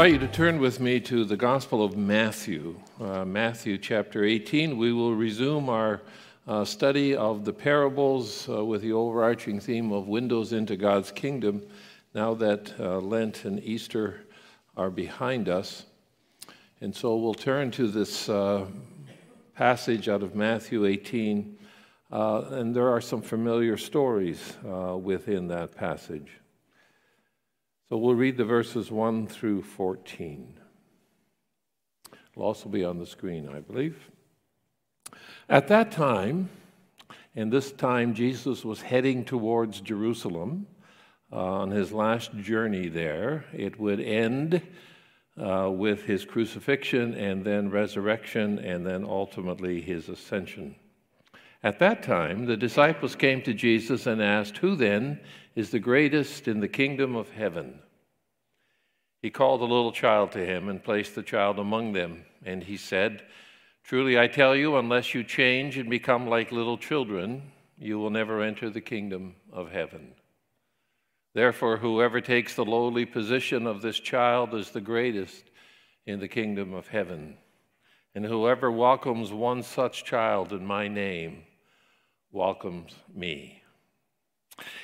invite you to turn with me to the Gospel of Matthew, uh, Matthew chapter 18. We will resume our uh, study of the parables uh, with the overarching theme of windows into God's kingdom now that uh, Lent and Easter are behind us. And so we'll turn to this uh, passage out of Matthew 18, uh, and there are some familiar stories within that passage. So we'll read the verses 1 through 14. It'll also be on the screen, I believe. At that time, and this time Jesus was heading towards Jerusalem uh, on his last journey there. It would end uh, with his crucifixion and then resurrection and then ultimately his ascension. At that time, the disciples came to Jesus and asked, Who then is the greatest in the kingdom of heaven? He called a little child to him and placed the child among them. And he said, Truly I tell you, unless you change and become like little children, you will never enter the kingdom of heaven. Therefore, whoever takes the lowly position of this child is the greatest in the kingdom of heaven. And whoever welcomes one such child in my name welcomes me.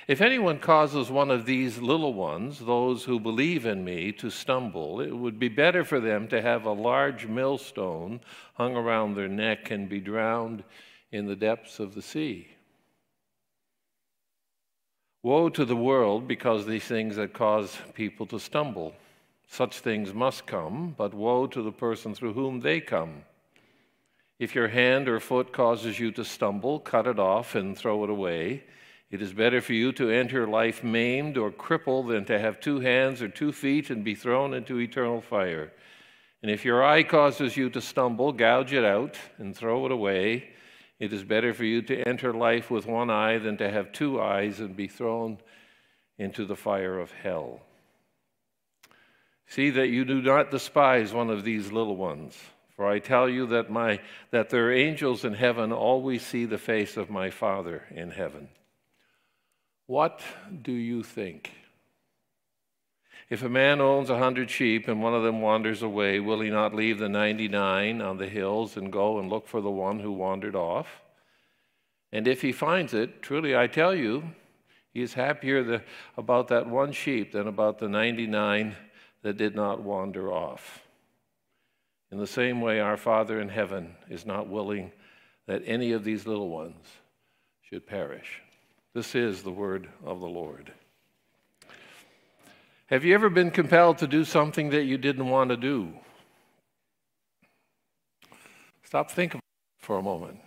If anyone causes one of these little ones, those who believe in me, to stumble, it would be better for them to have a large millstone hung around their neck and be drowned in the depths of the sea. Woe to the world because these things that cause people to stumble. Such things must come, but woe to the person through whom they come. If your hand or foot causes you to stumble, cut it off and throw it away. It is better for you to enter life maimed or crippled than to have two hands or two feet and be thrown into eternal fire. And if your eye causes you to stumble, gouge it out and throw it away. It is better for you to enter life with one eye than to have two eyes and be thrown into the fire of hell. See that you do not despise one of these little ones. For I tell you that, my, that their angels in heaven always see the face of my Father in heaven. What do you think? If a man owns a hundred sheep and one of them wanders away, will he not leave the 99 on the hills and go and look for the one who wandered off? And if he finds it, truly I tell you, he is happier the, about that one sheep than about the 99 that did not wander off. In the same way, our Father in heaven is not willing that any of these little ones should perish. This is the word of the Lord. Have you ever been compelled to do something that you didn't want to do? Stop thinking for a moment.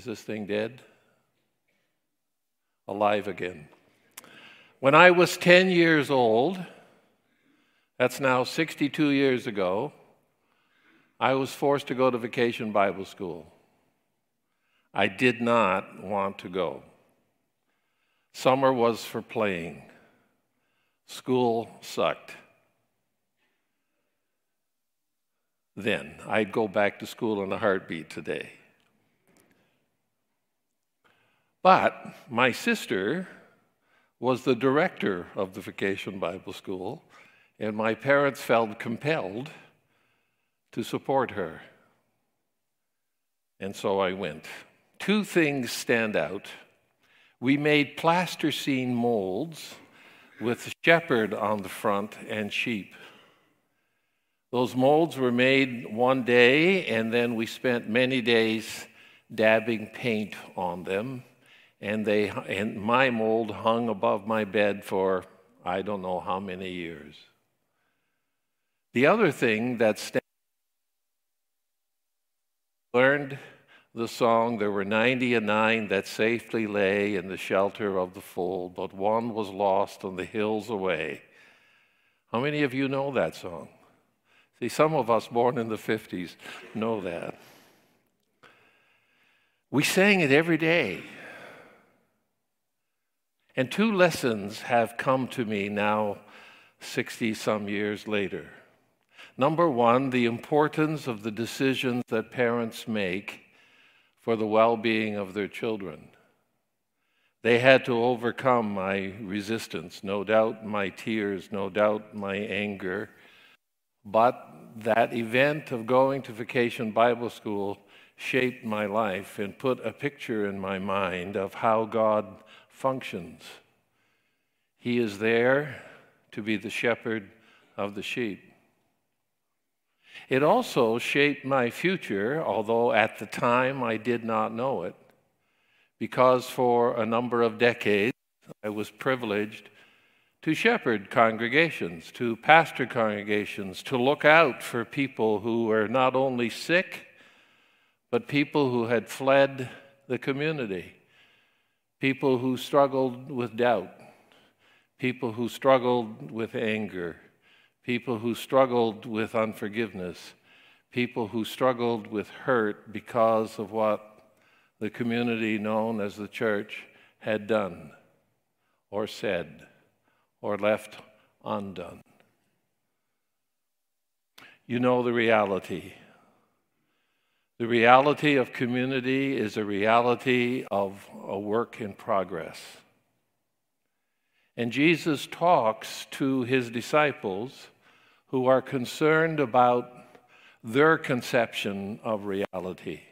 Is this thing dead? Alive again. When I was 10 years old, that's now 62 years ago, I was forced to go to vacation Bible school. I did not want to go. Summer was for playing. School sucked. Then I'd go back to school in a heartbeat today. But my sister was the director of the Vacation Bible School, and my parents felt compelled to support her. And so I went. Two things stand out. We made plasticine molds with shepherd on the front and sheep. Those molds were made one day, and then we spent many days dabbing paint on them. And, they, and my mold hung above my bed for I don't know how many years. The other thing that stands learned the song, There were 90 and nine that safely lay in the shelter of the fold, but one was lost on the hills away. How many of you know that song? See, some of us born in the 50s know that. We sang it every day. And two lessons have come to me now, 60 some years later. Number one, the importance of the decisions that parents make for the well being of their children. They had to overcome my resistance, no doubt my tears, no doubt my anger. But that event of going to Vacation Bible School shaped my life and put a picture in my mind of how God functions. He is there to be the shepherd of the sheep. It also shaped my future, although at the time I did not know it, because for a number of decades I was privileged to shepherd congregations, to pastor congregations, to look out for people who were not only sick, but people who had fled the community, people who struggled with doubt, people who struggled with anger, people who struggled with unforgiveness, people who struggled with hurt because of what the community known as the church had done or said or left undone. You know the reality. The reality of community is a reality of a work in progress. And Jesus talks to his disciples who are concerned about their conception of reality.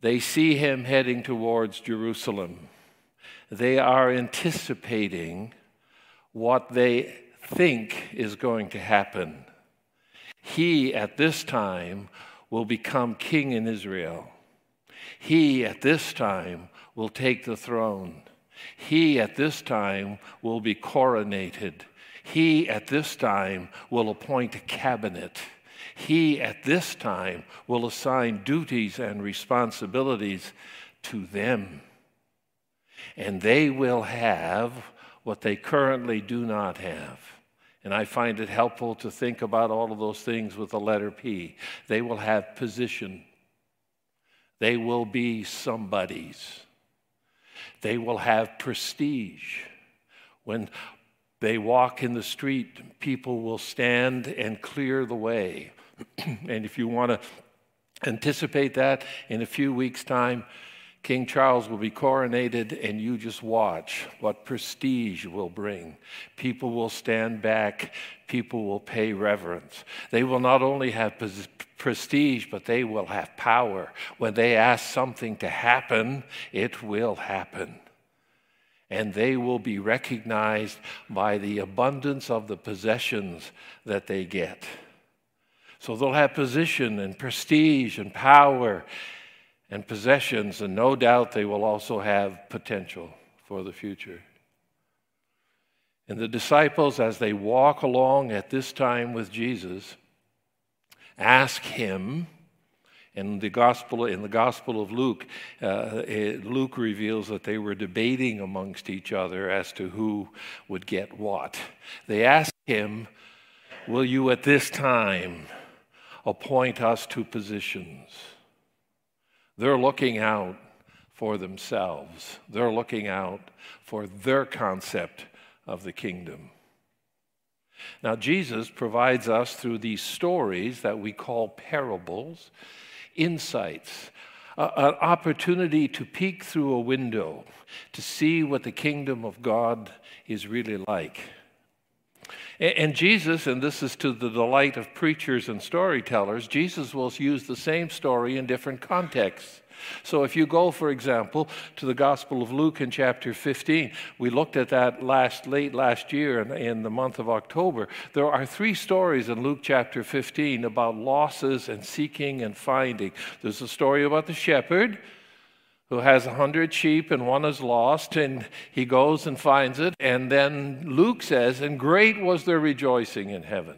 They see him heading towards Jerusalem. They are anticipating what they think is going to happen. He, at this time, will become king in Israel. He, at this time, will take the throne. He, at this time, will be coronated. He, at this time, will appoint a cabinet. He, at this time, will assign duties and responsibilities to them. And they will have what they currently do not have. And I find it helpful to think about all of those things with the letter P. They will have position, they will be somebody's, they will have prestige. When they walk in the street, people will stand and clear the way. and if you want to anticipate that, in a few weeks' time, King Charles will be coronated, and you just watch what prestige will bring. People will stand back, people will pay reverence. They will not only have prestige, but they will have power. When they ask something to happen, it will happen. And they will be recognized by the abundance of the possessions that they get. So they'll have position and prestige and power and possessions, and no doubt they will also have potential for the future. And the disciples, as they walk along at this time with Jesus, ask him. In the gospel, in the Gospel of Luke, uh, it, Luke reveals that they were debating amongst each other as to who would get what. They asked him, "Will you at this time appoint us to positions?" They're looking out for themselves, they're looking out for their concept of the kingdom. Now, Jesus provides us through these stories that we call parables, insights, an opportunity to peek through a window to see what the kingdom of God is really like. And Jesus, and this is to the delight of preachers and storytellers, Jesus will use the same story in different contexts. So if you go, for example, to the Gospel of Luke in chapter 15, we looked at that last late last year in, in the month of October. There are three stories in Luke chapter 15 about losses and seeking and finding. There's a story about the shepherd who has a hundred sheep and one is lost, and he goes and finds it. And then Luke says, And great was their rejoicing in heaven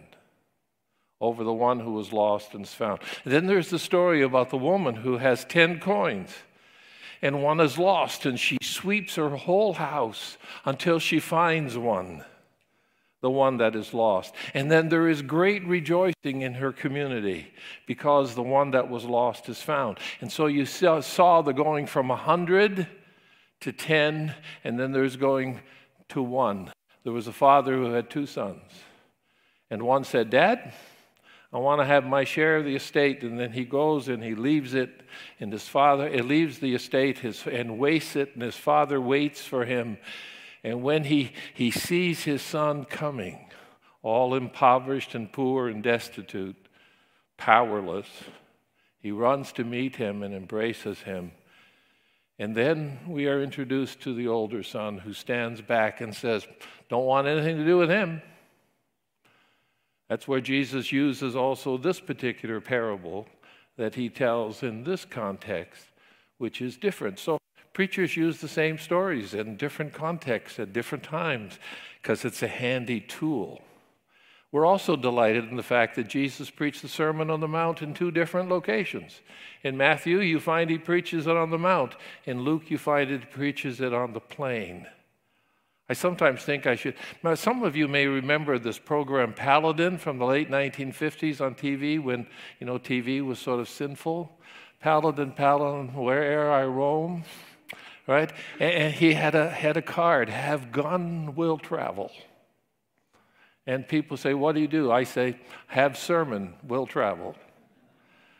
over the one who was lost and is found. And then there's the story about the woman who has 10 coins and one is lost, and she sweeps her whole house until she finds one the one that is lost. And then there is great rejoicing in her community because the one that was lost is found. And so you saw the going from 100 to 10, and then there's going to one. There was a father who had two sons. And one said, Dad, I want to have my share of the estate. And then he goes and he leaves it, and his father, it leaves the estate his, and wastes it, and his father waits for him. And when he, he sees his son coming, all impoverished and poor and destitute, powerless, he runs to meet him and embraces him. And then we are introduced to the older son who stands back and says, Don't want anything to do with him. That's where Jesus uses also this particular parable that he tells in this context, which is different. So preachers use the same stories in different contexts at different times because it's a handy tool. We're also delighted in the fact that Jesus preached the Sermon on the Mount in two different locations. In Matthew, you find he preaches it on the Mount. In Luke, you find he preaches it on the plain. I sometimes think I should. Now, some of you may remember this program Paladin from the late 1950s on TV when, you know, TV was sort of sinful. Paladin, Paladin, where'er I roam, right? And, he had a, had a card, have gun, will travel. And people say, What do you do? I say, Have sermon, will travel.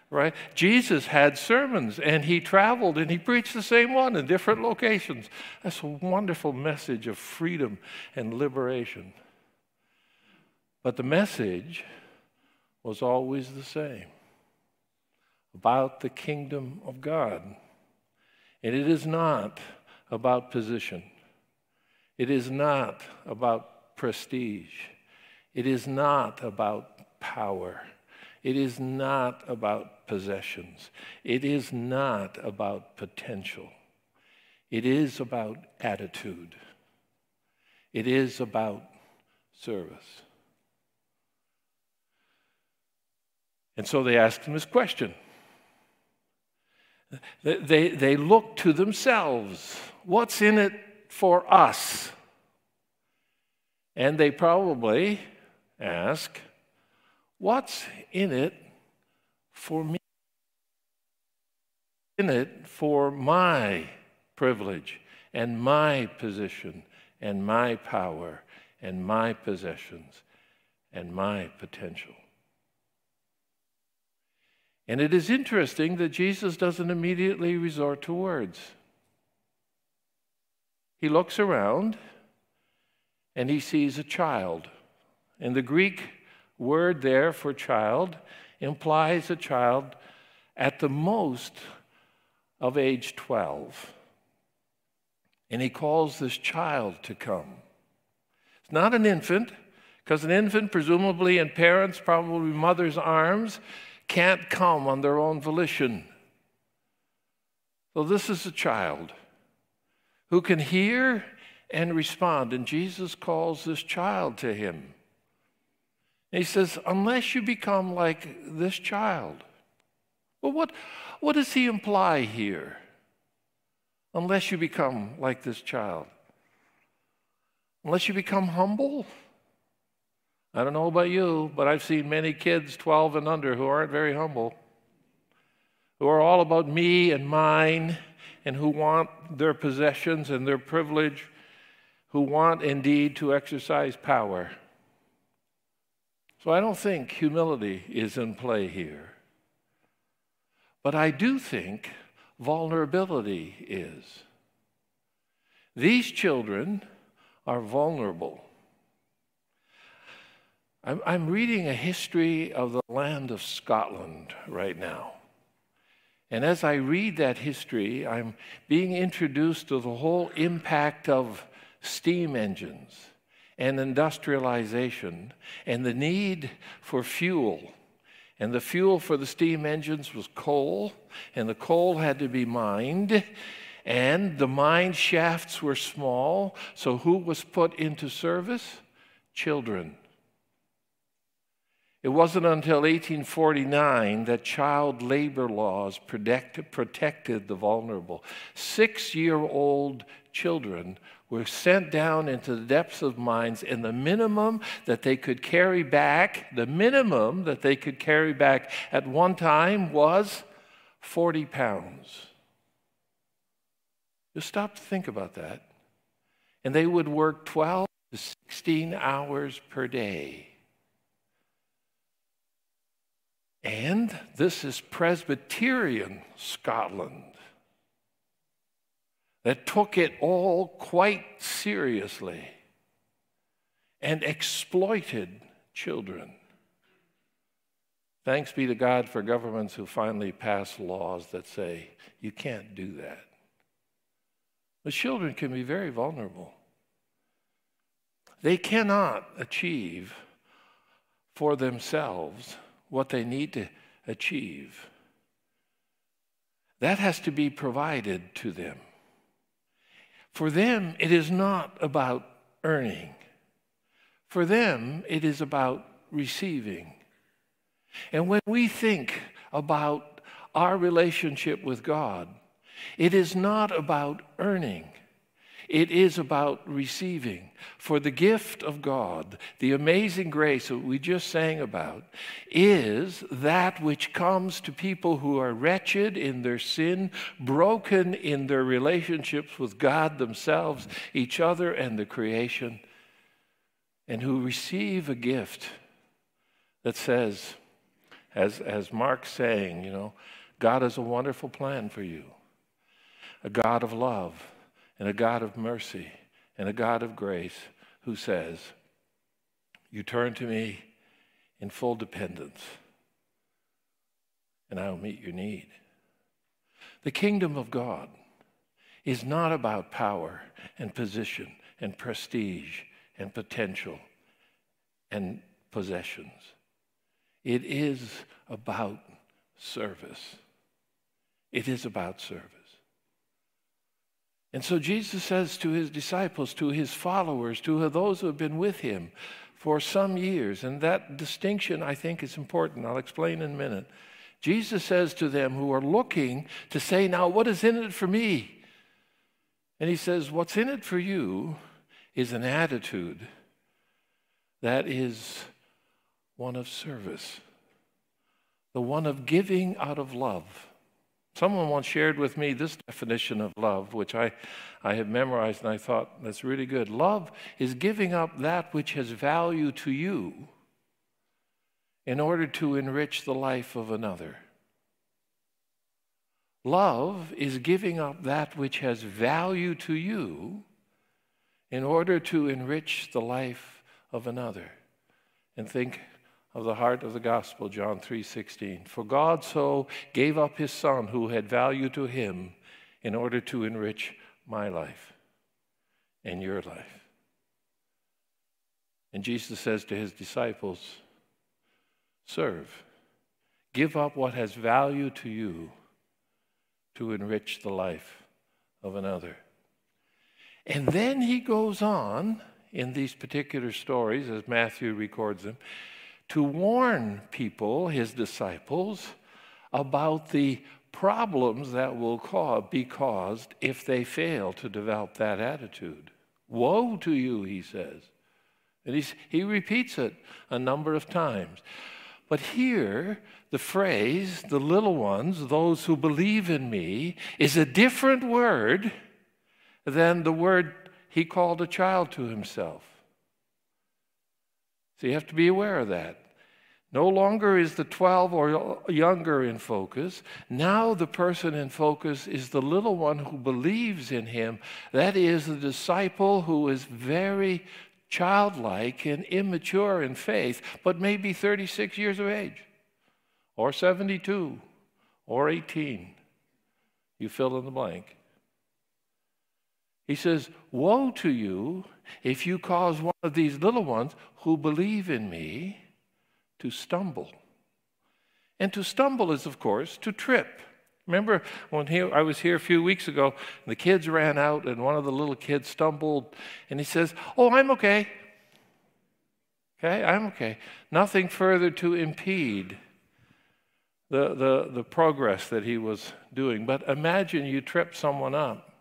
Right? Jesus had sermons and he traveled and he preached the same one in different locations. That's a wonderful message of freedom and liberation. But the message was always the same about the kingdom of God. And it is not about position, it is not about prestige. It is not about power. It is not about possessions. It is not about potential. It is about attitude. It is about service. And so they asked him this question. They, they, look to themselves. What's in it for us? And they probably ask, What's in it for me? In it for my privilege and my position and my power and my possessions and my potential. And it is interesting that Jesus doesn't immediately resort to words. He looks around and he sees a child and the Greek word there for child implies a child at the most of age 12. And he calls this child to come. It's not an infant, because an infant, presumably in parents, probably mother's arms, can't come on their own volition. So this is a child who can hear and respond. And Jesus calls this child to him. And he says, unless you become like this child. Well, what, what does he imply here? Unless you become like this child. Unless you become humble. I don't know about you, but I've seen many kids 12 and under who aren't very humble, who are all about me and mine, and who want their possessions and their privilege, who want indeed to exercise power. So I don't think humility is in play here. But I do think vulnerability is. These children are vulnerable. I'm, I'm, reading a history of the land of Scotland right now. And as I read that history, I'm being introduced to the whole impact of steam engines and industrialization and the need for fuel. And the fuel for the steam engines was coal, and the coal had to be mined, and the mine shafts were small. So, who was put into service? Children. It wasn't until 1849 that child labor laws protect, protected the vulnerable. Six year old children were sent down into the depths of mines, and the minimum that they could carry back, the minimum that they could carry back at one time was 40 pounds. Just stop to think about that. And they would work 12 to 16 hours per day. And this is Presbyterian Scotland that took it all quite seriously and exploited children. Thanks be to God for governments who finally pass laws that say you can't do that. The children can be very vulnerable. They cannot achieve for themselves what they need to achieve. That has to be provided to them. For them, it is not about earning. For them, it is about receiving. And when we think about our relationship with God, it is not about earning. It is about receiving. For the gift of God, the amazing grace that we just sang about, is that which comes to people who are wretched in their sin, broken in their relationships with God themselves, each other, and the creation, and who receive a gift that says, as, as Mark's saying, you know, God has a wonderful plan for you, a God of love and a God of mercy and a God of grace who says, You turn to me in full dependence, and I will meet your need. The kingdom of God is not about power and position and prestige and potential and possessions. It is about service. It is about service. And so Jesus says to his disciples, to his followers, to those who have been with him for some years, and that distinction I think is important. I'll explain in a minute. Jesus says to them who are looking to say, Now, what is in it for me? And he says, What's in it for you is an attitude that is one of service, the one of giving out of love. Someone once shared with me this definition of love, which I, I have memorized and I thought that's really good. Love is giving up that which has value to you in order to enrich the life of another. Love is giving up that which has value to you in order to enrich the life of another. And think of the heart of the gospel, John 3:16. For God so gave up his son who had value to him in order to enrich my life and your life. And Jesus says to his disciples, serve. Give up what has value to you to enrich the life of another. And then he goes on in these particular stories, as Matthew records them, to warn people, his disciples, about the problems that will be caused if they fail to develop that attitude. Woe to you, he says. And he repeats it a number of times. But here, the phrase, the little ones, those who believe in me, is a different word than the word he called a child to himself. So you have to be aware of that. No longer is the 12 or younger in focus. Now the person in focus is the little one who believes in him. That is the disciple who is very childlike and immature in faith, but maybe 36 years of age, or 72, or 18. You fill in the blank. He says, Woe to you if you cause one of these little ones who believe in me to stumble. And to stumble is, of course, to trip. Remember when he, I was here a few weeks ago, the kids ran out, and one of the little kids stumbled, and he says, Oh, I'm okay. Okay, I'm okay. Nothing further to impede the, the, the progress that he was doing. But imagine you trip someone up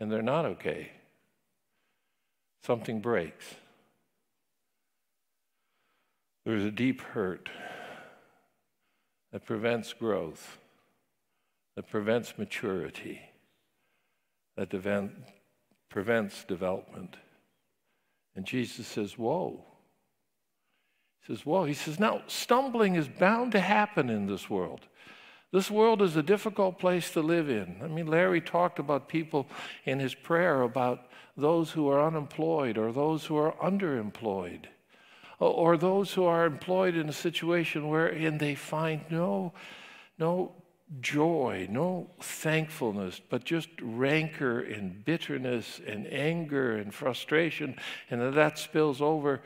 and they're not okay. Something breaks. There's a deep hurt that prevents growth, that prevents maturity, that prevents development. And Jesus says, Whoa. He says, Whoa. He says, Now, stumbling is bound to happen in this world. This world is a difficult place to live in. I mean, Larry talked about people in his prayer about those who are unemployed or those who are underemployed or those who are employed in a situation wherein they find no, no joy, no thankfulness, but just rancor and bitterness and anger and frustration, and that spills over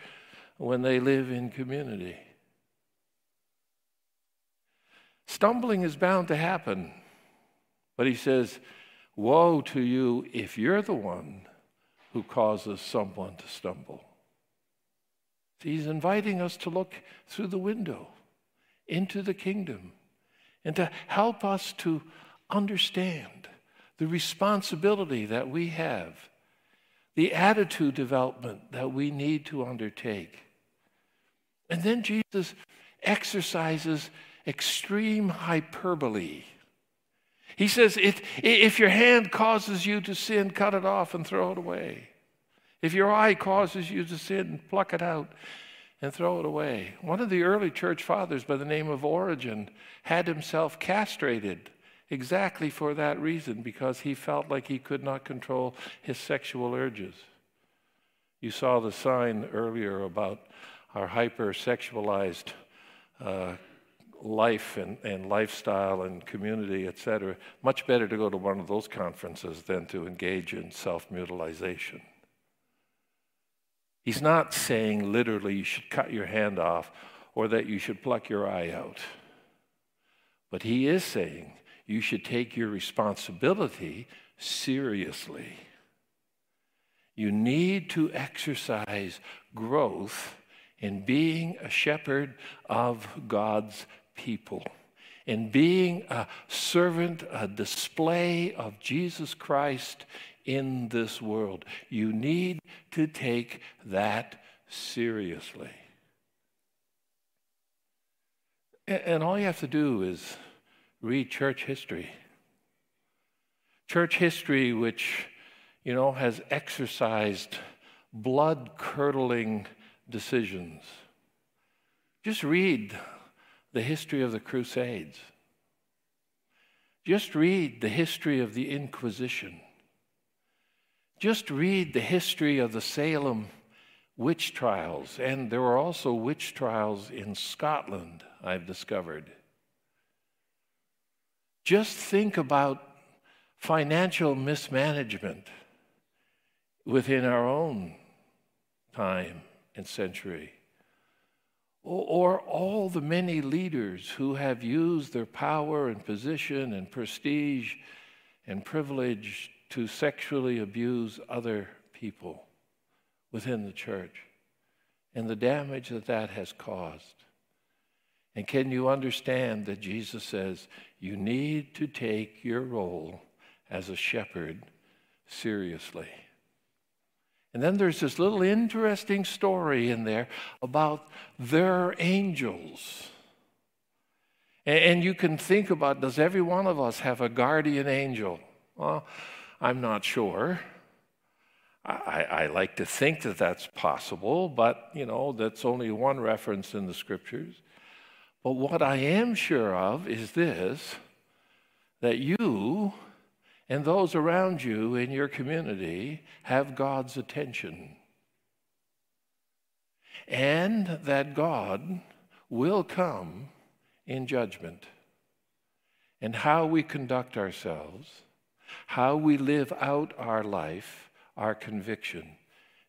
when they live in community. Stumbling is bound to happen, but he says, Woe to you if you're the one who causes someone to stumble. He's inviting us to look through the window into the kingdom and to help us to understand the responsibility that we have, the attitude development that we need to undertake. And then Jesus exercises extreme hyperbole. He says, if, if your hand causes you to sin, cut it off and throw it away. If your eye causes you to sin, pluck it out and throw it away. One of the early church fathers by the name of Origen had himself castrated exactly for that reason because he felt like he could not control his sexual urges. You saw the sign earlier about our hypersexualized uh, life and, and lifestyle and community, etc. Much better to go to one of those conferences than to engage in self mutilization. He's not saying literally you should cut your hand off or that you should pluck your eye out. But he is saying you should take your responsibility seriously. You need to exercise growth in being a shepherd of God's people, in being a servant, a display of Jesus Christ in this world. You need to take that seriously. And all you have to do is read church history. Church history, which, you know, has exercised blood curdling decisions. Just read the history of the Crusades. Just read the history of the Inquisition. Just read the history of the Salem witch trials, and there were also witch trials in Scotland, I've discovered. Just think about financial mismanagement within our own time and century. Or, all the many leaders who have used their power and position and prestige and privilege to sexually abuse other people within the church and the damage that that has caused. And can you understand that Jesus says you need to take your role as a shepherd seriously? And then there's this little interesting story in there about their angels. And you can think about does every one of us have a guardian angel? Well, I'm not sure. I, I, like to think that that's possible, but you know, that's only one reference in the scriptures. But what I am sure of is this that you and those around you in your community have God's attention. And that God will come in judgment. And how we conduct ourselves how we live out our life, our conviction,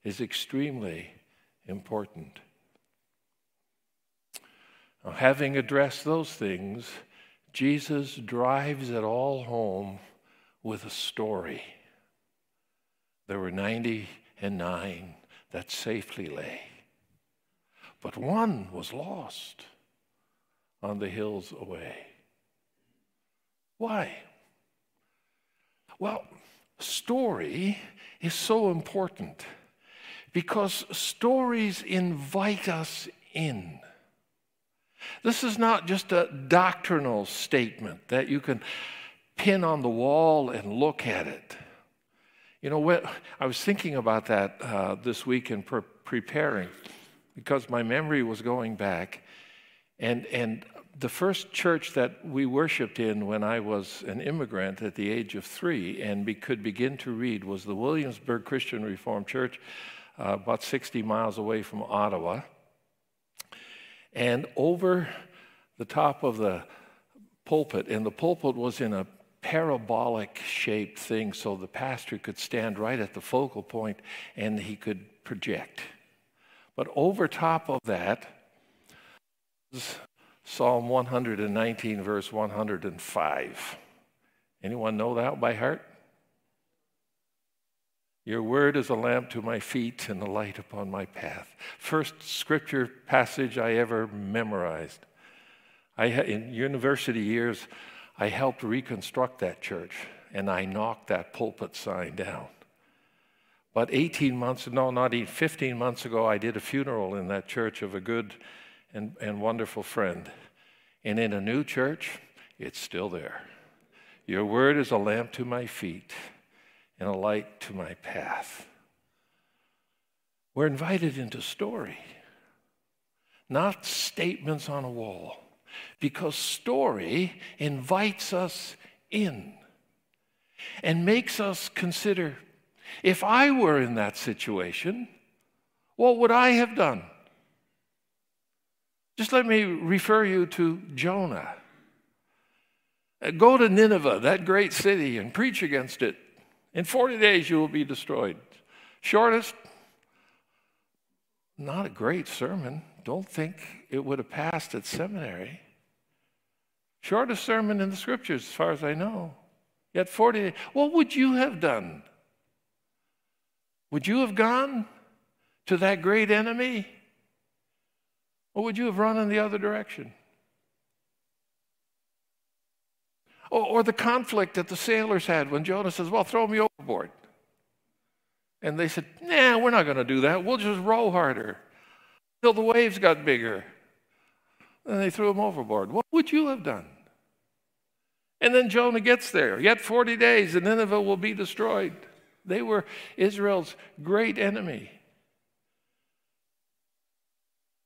is extremely important. Now, having addressed those things, Jesus drives it all home with a story. There were 90 and 9 that safely lay, but one was lost on the hills away. Why? Well, story is so important because stories invite us in. This is not just a doctrinal statement that you can pin on the wall and look at it. You know, what, I was thinking about that uh, this week in pre- preparing. because my memory was going back. And, and the first church that we worshiped in when I was an immigrant at the age of three and be, could begin to read was the Williamsburg Christian Reformed Church, uh, about 60 miles away from Ottawa. And over the top of the pulpit, and the pulpit was in a parabolic shaped thing so the pastor could stand right at the focal point and he could project. But over top of that Psalm 119, verse 105. Anyone know that by heart? Your word is a lamp to my feet and a light upon my path. First scripture passage I ever memorized. I, in university years, I helped reconstruct that church and I knocked that pulpit sign down. But 18 months, no, not even 15 months ago, I did a funeral in that church of a good and, and wonderful friend. And in a new church, it's still there. Your word is a lamp to my feet and a light to my path. We're invited into story, not statements on a wall because story invites us in and makes us consider if I were in that situation, what would I have done? Just let me refer you to Jonah. Uh, go to Nineveh, that great city, and preach against it. In 40 days, you will be destroyed. Shortest, not a great sermon. Don't think it would have passed at seminary. Shortest sermon in the scriptures, as far as I know. Yet 40 What would you have done? Would you have gone to that great enemy? Or would you have run in the other direction? Or, or the conflict that the sailors had when Jonah says, Well, throw me overboard. And they said, Nah, we're not going to do that. We'll just row harder till the waves got bigger. And they threw him overboard. What would you have done? And then Jonah gets there. Yet 40 days and Nineveh will be destroyed. They were Israel's great enemy.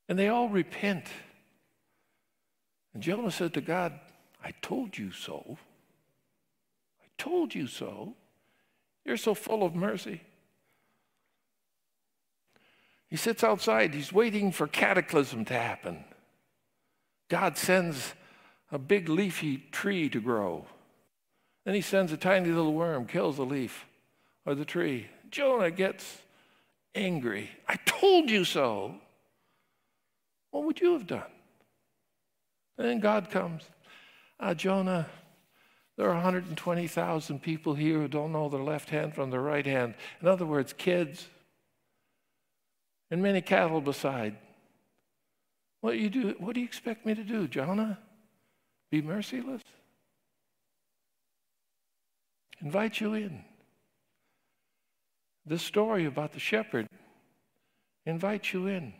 And they all repent. And Jonah said to God, I told you so. I told you so. You're so full of mercy. He sits outside, he's waiting for cataclysm to happen. God sends a big leafy tree to grow. Then he sends a tiny little worm, kills the leaf or the tree. Jonah gets angry. I told you so. What would you have done? And then God comes. Ah, Jonah, there are 120,000 people here who don't know their left hand from their right hand. In other words, kids, and many cattle beside. What do you do? What do you expect me to do, Jonah? Be merciless? Invite you in. This story about the shepherd invites you in.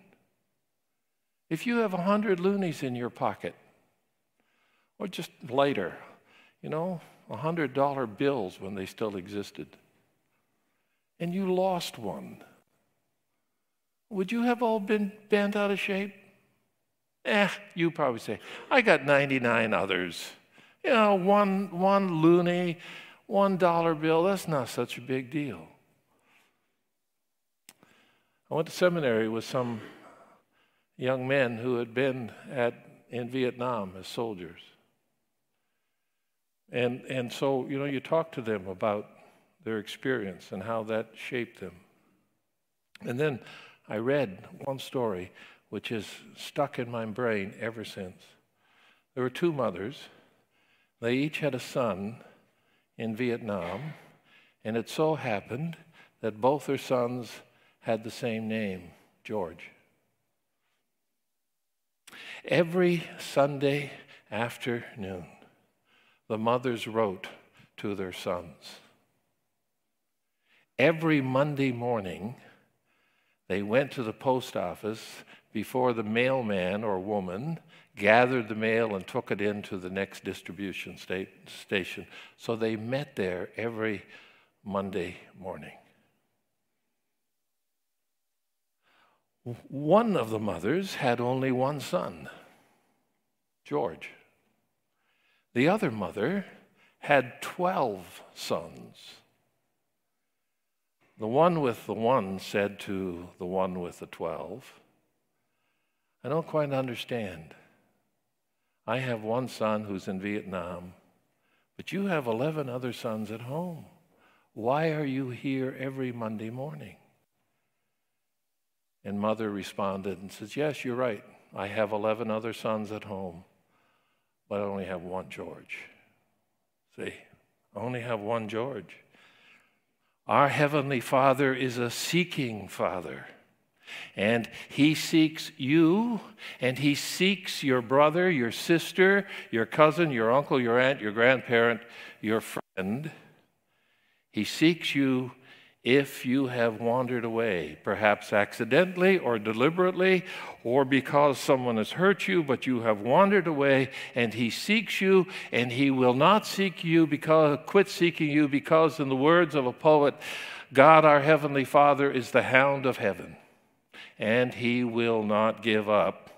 If you have a hundred loonies in your pocket, or just later, you know, a hundred dollar bills when they still existed, and you lost one, would you have all been bent out of shape? Eh, you probably say, I got 99 others. You know, one, one loony, one dollar bill, that's not such a big deal. I went to seminary with some young men who had been at, in Vietnam as soldiers. And, and so, you know, you talk to them about their experience and how that shaped them. And then I read one story which has stuck in my brain ever since. There were two mothers. They each had a son in Vietnam, and it so happened that both their sons had the same name, George. Every Sunday afternoon, the mothers wrote to their sons. Every Monday morning, they went to the post office before the mailman or woman gathered the mail and took it into the next distribution station. So they met there every Monday morning. One of the mothers had only one son, George. The other mother had 12 sons. The one with the one said to the one with the 12, I don't quite understand. I have one son who's in Vietnam, but you have 11 other sons at home. Why are you here every Monday morning? And mother responded and says, Yes, you're right. I have 11 other sons at home, but I only have one George. See, I only have one George. Our Heavenly Father is a seeking Father. And he seeks you, and he seeks your brother, your sister, your cousin, your uncle, your aunt, your grandparent, your friend. He seeks you if you have wandered away, perhaps accidentally or deliberately, or because someone has hurt you, but you have wandered away, and he seeks you, and he will not seek you because quit seeking you, because in the words of a poet, God our heavenly Father is the hound of heaven, and he will not give up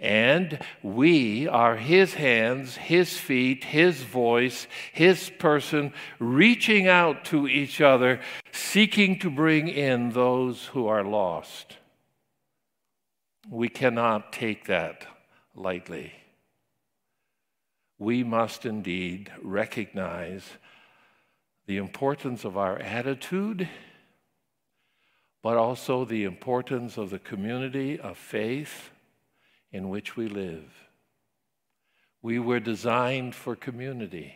and we are His hands, His feet, His voice, His person, reaching out to each other, seeking to bring in those who are lost. We cannot take that lightly. We must indeed recognize the importance of our attitude, but also the importance of the community of faith in which we live. We were designed for community,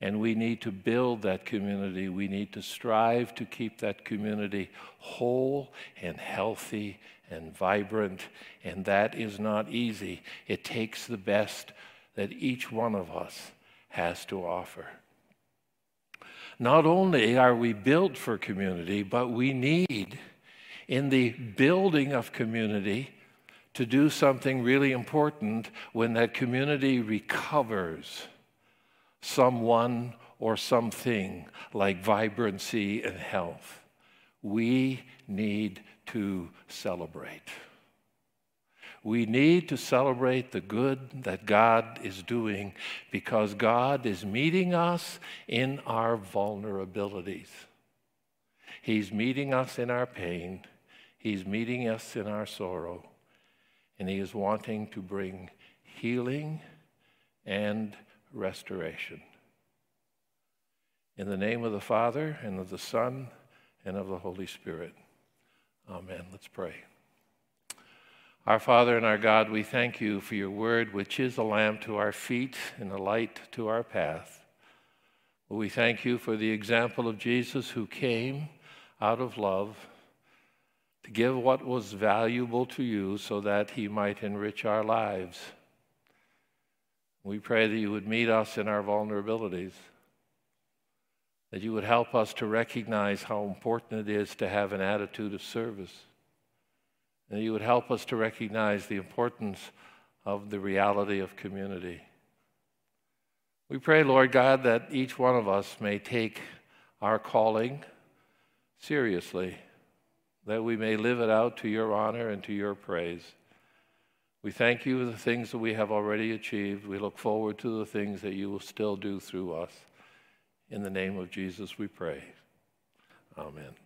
and we need to build that community. We need to strive to keep that community whole and healthy and vibrant, and that is not easy. It takes the best that each one of us has to offer. Not only are we built for community, but we need, in the building of community, to do something really important when that community recovers someone or something like vibrancy and health. We need to celebrate. We need to celebrate the good that God is doing because God is meeting us in our vulnerabilities. He's meeting us in our pain. He's meeting us in our sorrow and He is wanting to bring healing and restoration. In the name of the Father, and of the Son, and of the Holy Spirit. Amen. Let's pray. Our Father and our God, we thank you for your word, which is a lamp to our feet and a light to our path. We thank you for the example of Jesus who came out of love to give what was valuable to you so that He might enrich our lives. We pray that you would meet us in our vulnerabilities, that you would help us to recognize how important it is to have an attitude of service, that you would help us to recognize the importance of the reality of community. We pray, Lord God, that each one of us may take our calling seriously that we may live it out to your honor and to your praise. We thank you for the things that we have already achieved. We look forward to the things that you will still do through us. In the name of Jesus, we pray. Amen.